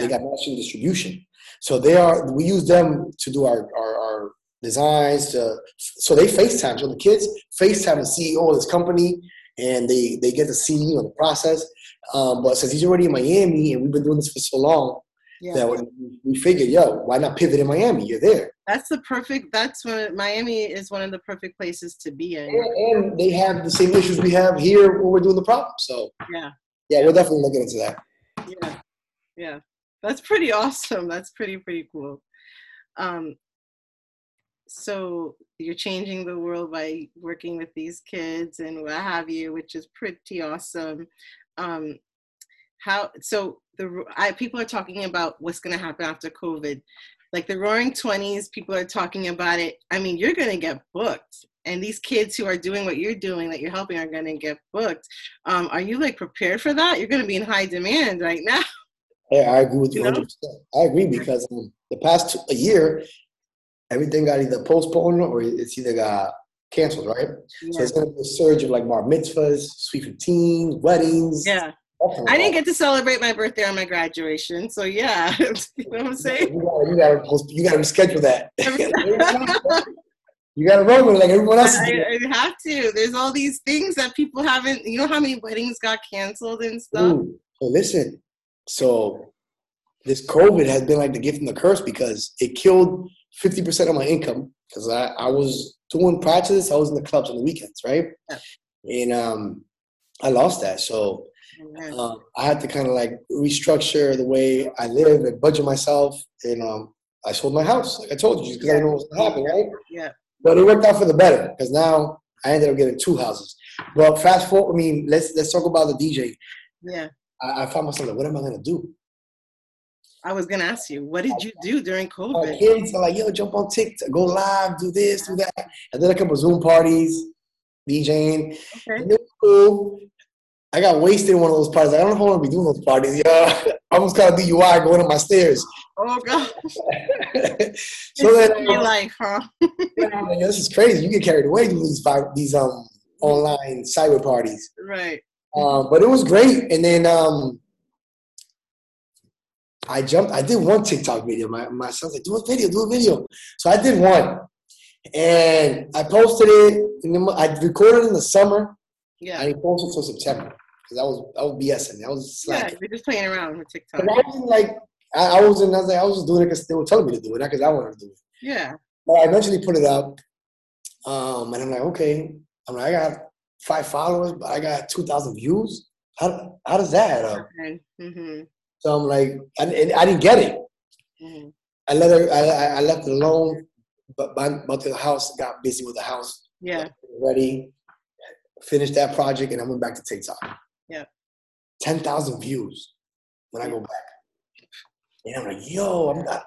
They got national distribution, so they are. We use them to do our our, our designs. To, so they FaceTime. So the kids FaceTime the CEO of this company, and they they get to see you know the process. Um, but since he's already in Miami, and we've been doing this for so long, Yeah. that we- we figured, yo, why not pivot in Miami? You're there. That's the perfect. That's when Miami is one of the perfect places to be in. And, and they have the same issues we have here when we're doing the problem. So Yeah. yeah, we're definitely looking into that. Yeah. Yeah. That's pretty awesome. That's pretty pretty cool. Um. So you're changing the world by working with these kids and what have you, which is pretty awesome. Um, how so the I, people are talking about what's going to happen after COVID. Like the Roaring Twenties, people are talking about it. I mean, you're going to get booked, and these kids who are doing what you're doing, that you're helping, are going to get booked. Um, are you like prepared for that? You're going to be in high demand right now. Yeah, I agree with you You know? 100%. I agree because um, the past two, a year, everything got either postponed or it's either got canceled, right? yeah. So it's going to be a surge of like bar mitzvahs, sweet 15, weddings. yeah. I didn't get to celebrate my birthday or my graduation, so yeah, you know what I'm saying. You gotta, you gotta, post, you gotta reschedule that. you gotta run with it like everyone else. I, I have to. There's all these things that people haven't. You know how many weddings got canceled and stuff. Ooh, so listen, so this COVID has been like the gift and the curse because it killed 50% of my income because I, I was doing prior to this, I was in the clubs on the weekends, right? Yeah. And um, I lost that. So Yeah. um, I had to kind of like restructure the way I live and budget myself. And um, I sold my house, like I told you, because I didn't know what was going to happen, right? Yeah. But it worked out for the better because now I ended up getting two houses. But fast forward, I mean, let's let's talk about the DJ. Yeah. I, I found myself like, what am I gonna do? I was gonna ask you, what did you do during My COVID? kids are like, yo, jump on TikTok, go live, do this, do that. I did a couple Zoom parties, DJing. Okay. And it was cool. I got wasted in one of those parties. I don't know if I want to be doing those parties. Yeah, I almost got a DUI going up my stairs. Oh god. so It's your um, life, huh? Like, this is crazy. You get carried away doing these these um online cyber parties. Right. Um, but it was great. And then um, I jumped. I did one TikTok video. My my son's like, do a video, do a video. So I did one, and I posted it. And I recorded in the summer. Yeah. I didn't post it until September because I was I was BSing. I was Yeah. slacking. You're just playing around with TikTok. But I wasn't like I, I wasn't. I was like I was just doing it because they were telling me to do it, not because I wanted to do it. Yeah. But I eventually put it up, um, and I'm like, okay. I'm like, I got five followers, but I got two thousand views. how how does that add up? Mm-hmm. So I'm like, I, and I didn't get it. hmm I let her. I, I- I left it alone, but my but the house got busy with the house Yeah. ready. Finished that project, and I went back to TikTok. Yeah. ten thousand views when I go back, and I'm like, yo, I'm not.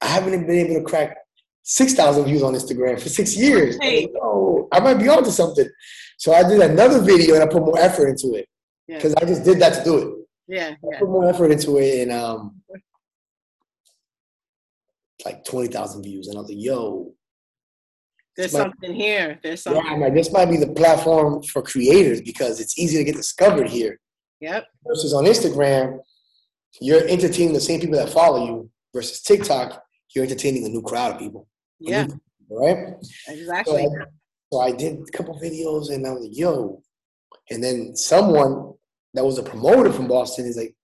I haven't even been able to crack six thousand views on Instagram for six years. Like, Yo, I might be onto something. So I did another video, and I put more effort into it Yeah. because I just did that to do it. Yeah. I put more effort into it, and um, like twenty thousand views, and I was like, "Yo, There's my- something here. There's yeah, something. I'm like, this might be the platform for creators because it's easy to get discovered here Yep. versus on Instagram, you're entertaining the same people that follow you versus TikTok, you're entertaining a new crowd of people, Yeah. people, right? So Exactly. I, so I did a couple videos, and I was like, "Yo," and then someone that was a promoter from Boston is like,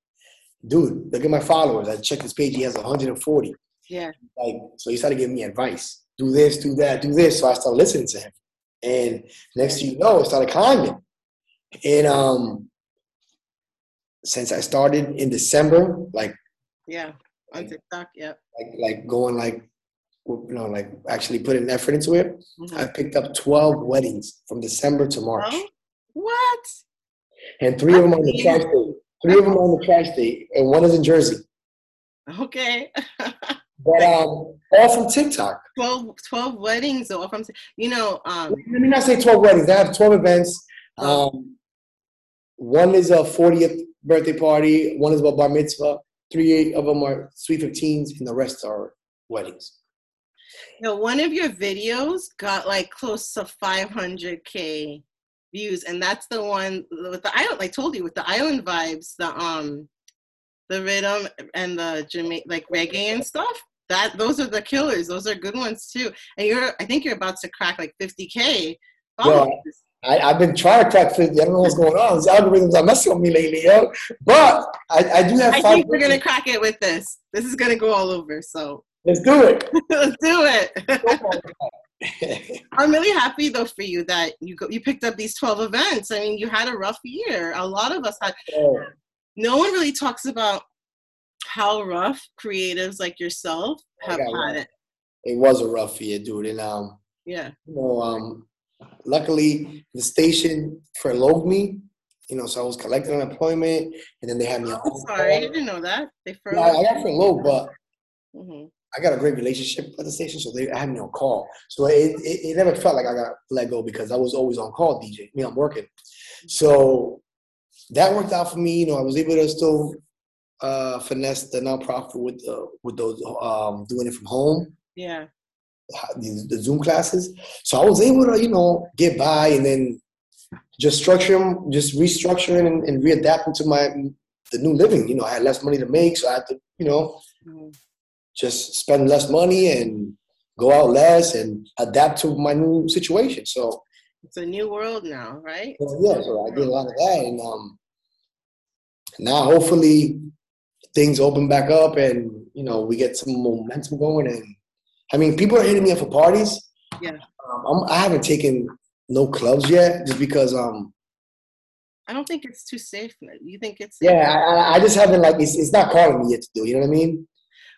"Dude, look at my followers. I checked his page; he has 140." Yeah. like so he started giving me advice do this do that do this so i started listening to him and next thing you know it started climbing and um since i started in december like Yeah. On TikTok. Yep. like like going like you know like actually putting effort into it Mhm. i picked up 12 weddings from december to march Oh, what? and three of them on the trash day three of them on the trash day and one is in jersey Okay. but um all from tiktok 12, 12 weddings or from you know um let me not say 12 weddings. I have 12 events. Oh. Um, one is a 40th birthday party, one is a bar mitzvah, three of them are sweet 15s, and the rest are weddings. know one of your videos got like close to 500k views and that's the one with the island i told you with the island vibes the um the rhythm and the Jama- like reggae and stuff that those are the killers those are good ones too and you're i think you're about to crack like 50k followers. I, I've been trying to crack 50. I don't know what's going on. These algorithms are messing with me lately, yo. But I, I do have I think we're gonna crack it with this. This is gonna go all over. So Let's do it. let's do it. I'm really happy though for you that you go, you picked up these 12 events. I mean, you had a rough year. A lot of us had. So, No one really talks about how rough creatives like yourself have had rough. it. it was a rough year, dude. And um, Yeah. you know, um, luckily the station furloughed me. You know, so I was collecting unemployment, and then they had me. on I'm sorry, I didn't know that. They Yeah, I, I furloughed. got furloughed, but hmm I got a great relationship at the station, so they I had me on call. So it, it, it never felt like I got let go because I was always on call, DJ. I mean, I'm working. So that worked out for me. You know, I was able to still uh, finesse the nonprofit with with those um, doing it from home, Yeah. the, the Zoom classes. So I was able to, you know, get by and then just structure them, just restructuring and, and readapting to my the new living. You know, I had less money to make, so I had to, you know, Mhm. just spend less money and go out less and adapt to my new situation. So It's a new world now, right? well, yeah, so I did a lot of that, and um, now hopefully things open back up, and you know we get some momentum going. And I mean, people are hitting me up for parties. Yeah. um, I'm, I haven't taken no clubs yet, just because um, I don't think it's too safe. You think it's yeah, I, I- just haven't like it's, it's not calling me yet to do. You know what I mean?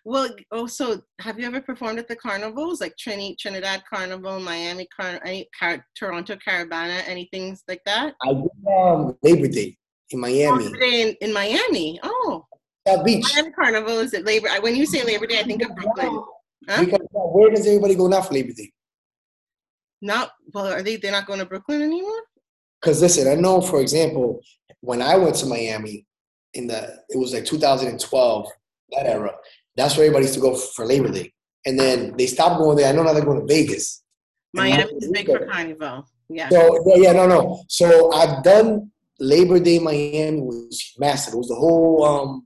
Well, also, have you ever performed at the carnivals like Trini, Trinidad Carnival, Miami Carnival, any Car- Toronto Caribana, anything like that? I did um, Labor Day in Miami, In, in Miami. Oh, South Beach. Miami Carnival is it Labor? When you say Labor Day, I think of Brooklyn. Huh? Uh, where does everybody go now for Labor Day? Not well. Are they? They're not going to Brooklyn anymore. Because listen, I know, for example, when I went to Miami in the it was like 2012, that era. That's where everybody used to go for Labor Day, and then they stopped going there. I know now they're going to Vegas. Miami Miami is big for Carnival. Yeah. So yeah, yeah, no, no. So I've done Labor Day Miami was massive. It was the whole um,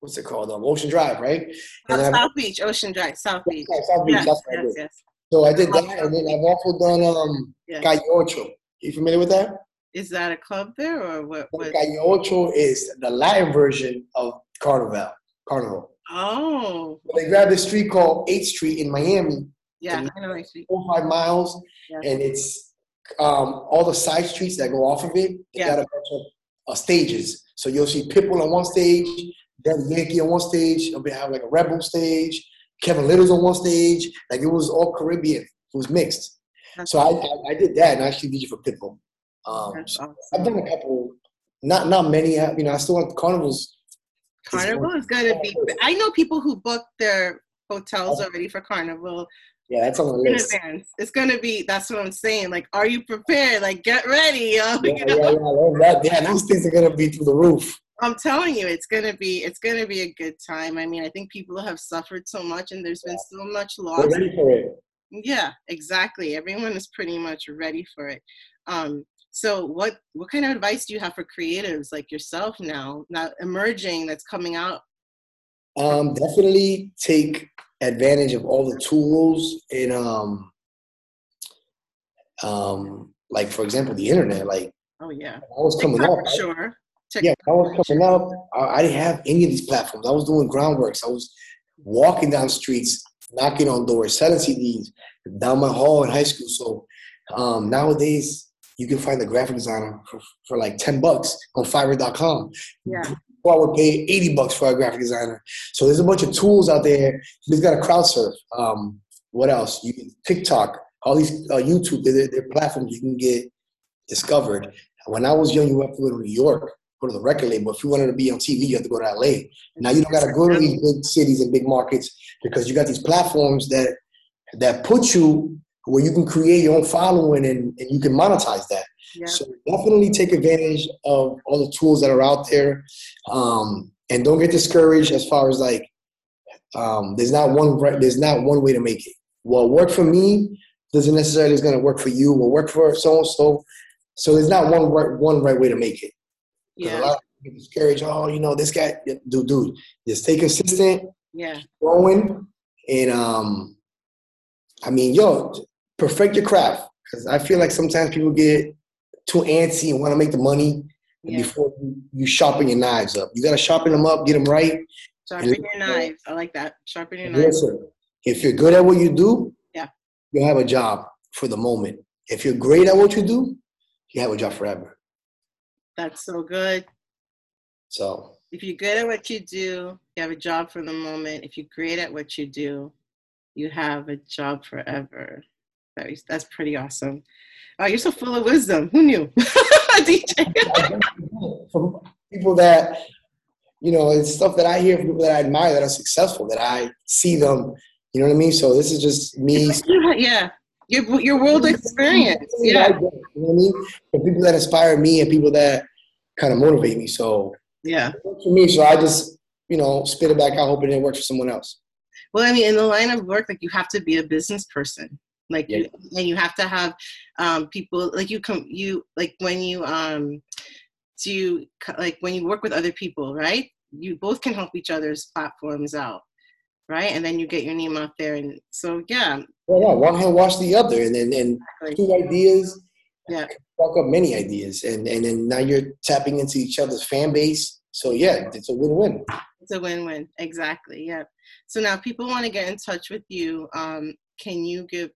what's it called? Um, Ocean Drive, right? And then I- South Beach, Ocean Drive, South Beach. South Beach. Yes, that's what I yes, did. yes. So I did that, and then I've also done um, Yeah. Calle Ocho. You familiar with that? Is that a club there or what? what? Calle is the Latin version of Carnival. Carnival. Oh, They grabbed this street called 8th Street in Miami, yeah. I know actually. four or five miles, Yeah. and it's um, all the side streets that go off of it. They Yeah. got a bunch of uh, stages. So you'll see Pitbull on one stage, Daddy Yankee on one stage. Be have like a Rebel stage. Kevin Lyttle's on one stage. Like it was all Caribbean. It was mixed. That's So I, I, I did that and I actually did it for Pitbull. Um, so awesome. I've done a couple, not not many. You know, I still want carnivals. Carnival is gonna be. I know people who book their hotels already for Carnival Yeah, that's on the list. It's gonna be. That's what I'm saying. Like, are you prepared? Like, get ready. Yo. Yeah, You yeah, know? yeah, that- yeah, those things are gonna be through the roof. I'm telling you, it's gonna be. It's gonna be a good time. I mean, I think people have suffered so much, and there's been so much We're loss. ready for it. Yeah, exactly. Everyone is pretty much ready for it. Um, so what what kind of advice do you have for creatives like yourself now, not emerging, that's coming out? Um, definitely take advantage of all the tools in um, um, like for example, the internet. Like Oh yeah, I was coming TikTok up, for I- yeah, I was coming up. I, didn't have any of these platforms. I was doing groundworks. I was walking down streets, knocking on doors, selling CDs down my hall in high school. So um, nowadays, you can find a graphic designer for, for like ten bucks on Fiverr.com. Yeah, Or I would pay 80 bucks for a graphic designer. So there's a bunch of tools out there. You just got to crowd surf. Um, what else? You can TikTok, all these uh, YouTube, they're, they're platforms you can get discovered. When I was young, you have to go to New York, go to the record label. If you wanted to be on TV, you have to go to LA. Now you don't got to go to these big cities and big markets because you got these platforms that that put you where you can create your own following and, and you can monetize that. yeah, So definitely take advantage of all the tools that are out there, um, and don't get discouraged as far as like um, there's not one right- there's not one way to make it. What worked for me doesn't necessarily is going to work for you. What worked for so and so. So there's not one right one right way to make it. 'Cause A lot of people discouraged. Oh, you know this guy, dude, dude. Just stay consistent, yeah, growing, and um, I mean, yo, perfect your craft. Because I feel like sometimes people get too antsy and want to make the money yeah. before you, you sharpen your knives up. You got to sharpen them up, get them right. Sharpen your knives. I like that. Sharpen your knives. Listen, if you're good at what you do, Yeah. you'll have a job for the moment. If you're great at what you do, you have a job forever. That's so good. So If you're good at what you do, you have a job for the moment. If you're great at what you do, you have a job forever. Very, that's pretty awesome. Oh, you're so full of wisdom. Who knew? DJ. from people that you know, it's stuff that I hear from people that I admire that are successful, that I see them. You know what I mean? So this is just me. yeah. Your, your world experience. Yeah. You know what I mean? The people that inspire me and people that kind of motivate me. So Yeah. for me. So I just, you know, spit it back out, hoping it works for someone else. Well, I mean, in the line of work, like you have to be a business person, like you, and you have to have um, people like you come, you like when you um, do like when you work with other people, right? You both can help each other's platforms out, right? And then you get your name out there, and so yeah, Well, yeah, one hand wash the other, and then and like, two ideas, Yeah. fuck up many ideas, and and then now you're tapping into each other's fan base. So yeah, it's a win-win. it's a win-win. Exactly. Yeah. So now, people want to get in touch with you. Um, can you give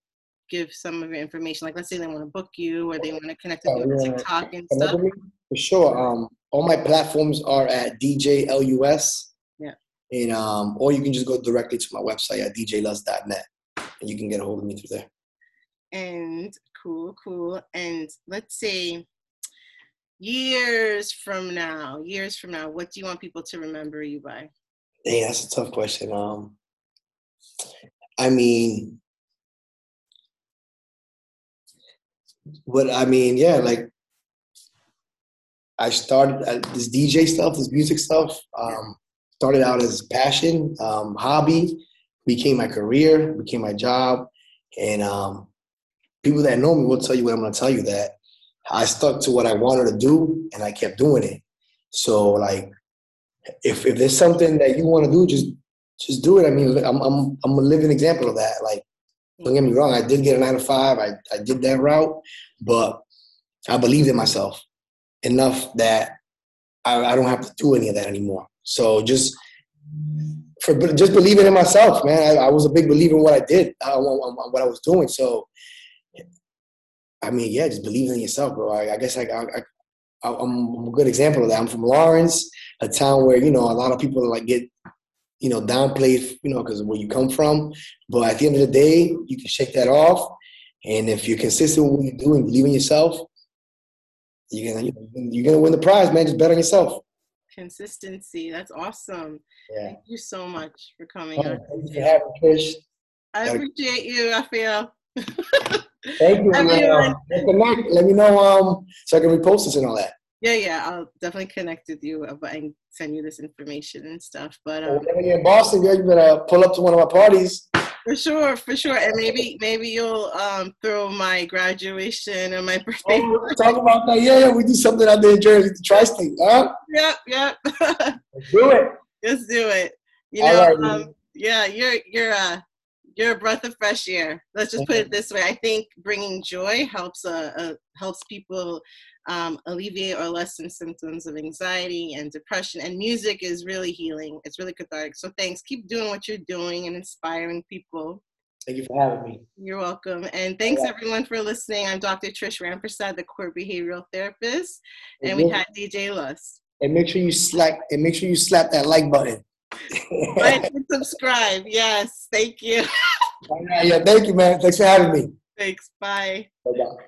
give some of your information? Like, let's say they want to book you, or they want to connect with you on. TikTok and stuff. For sure. Um, all my platforms are at DJLUS. Yeah. And um, or you can just go directly to my website at djlus.net, and you can get a hold of me through there. and cool cool and let's say years from now years from now what do you want people to remember you by Hey, that's a tough question. Um, I mean, what I mean, yeah, like I started uh, this DJ stuff, this music stuff. Um, started out as passion, um, hobby, became my career, became my job, and um, people that know me will tell you what I'm going to tell you that I stuck to what I wanted to do, and I kept doing it. So, like, if if there's something that you want to do, just just do it. I mean, I'm I'm I'm a living example of that. Like, don't get me wrong, I did get a nine to five. I I did that route, but I believed in myself enough that I, I don't have to do any of that anymore. So just for just believing in myself, man. I, I was a big believer in what I did, uh, what what I was doing. So, I mean, yeah, just believing in yourself, bro. I, I guess I, I I'm a good example of that. I'm from Lawrence, a town where you know a lot of people like get you know downplayed, you know, because of where you come from. But at the end of the day, you can shake that off, and if you're consistent with what you do and believe in yourself, you're gonna you're gonna win the prize, man. Just bet on yourself. Consistency. That's awesome. Yeah. Thank you so much for coming Oh, on. thank you for having me, Trish. I appreciate you, Rafael. Thank you. Uh, let's connect. Let me know um so I can repost this and all that. Yeah, yeah, I'll definitely connect with you uh, and send you this information and stuff. But um, whenever you're in Boston, girl, you better pull up to one of my parties. for sure, for sure, and maybe maybe you'll um, throw my graduation and my birthday. Oh, talk about that. Yeah, yeah, we do something out there in Jersey, the tri-state. Huh? Yep, yep. Let's do it. Let's do it. You know, right, um, yeah, you're you're a you're a breath of fresh air. Let's just put it this way. I think bringing joy helps uh, uh helps people um, alleviate or lessen symptoms of anxiety and depression. And music is really healing. It's really cathartic. So thanks. Keep doing what you're doing and inspiring people. Thank you for having me. You're welcome. And thanks Yeah. everyone for listening. I'm Dr. Trish Rampersad, the core behavioral therapist, and we had DJ Lus. and make sure you slap and make sure you slap that like button. Like and subscribe. Yes. Thank you. yeah, thank you, man. Thanks for having me. Thanks. Bye. Bye-bye.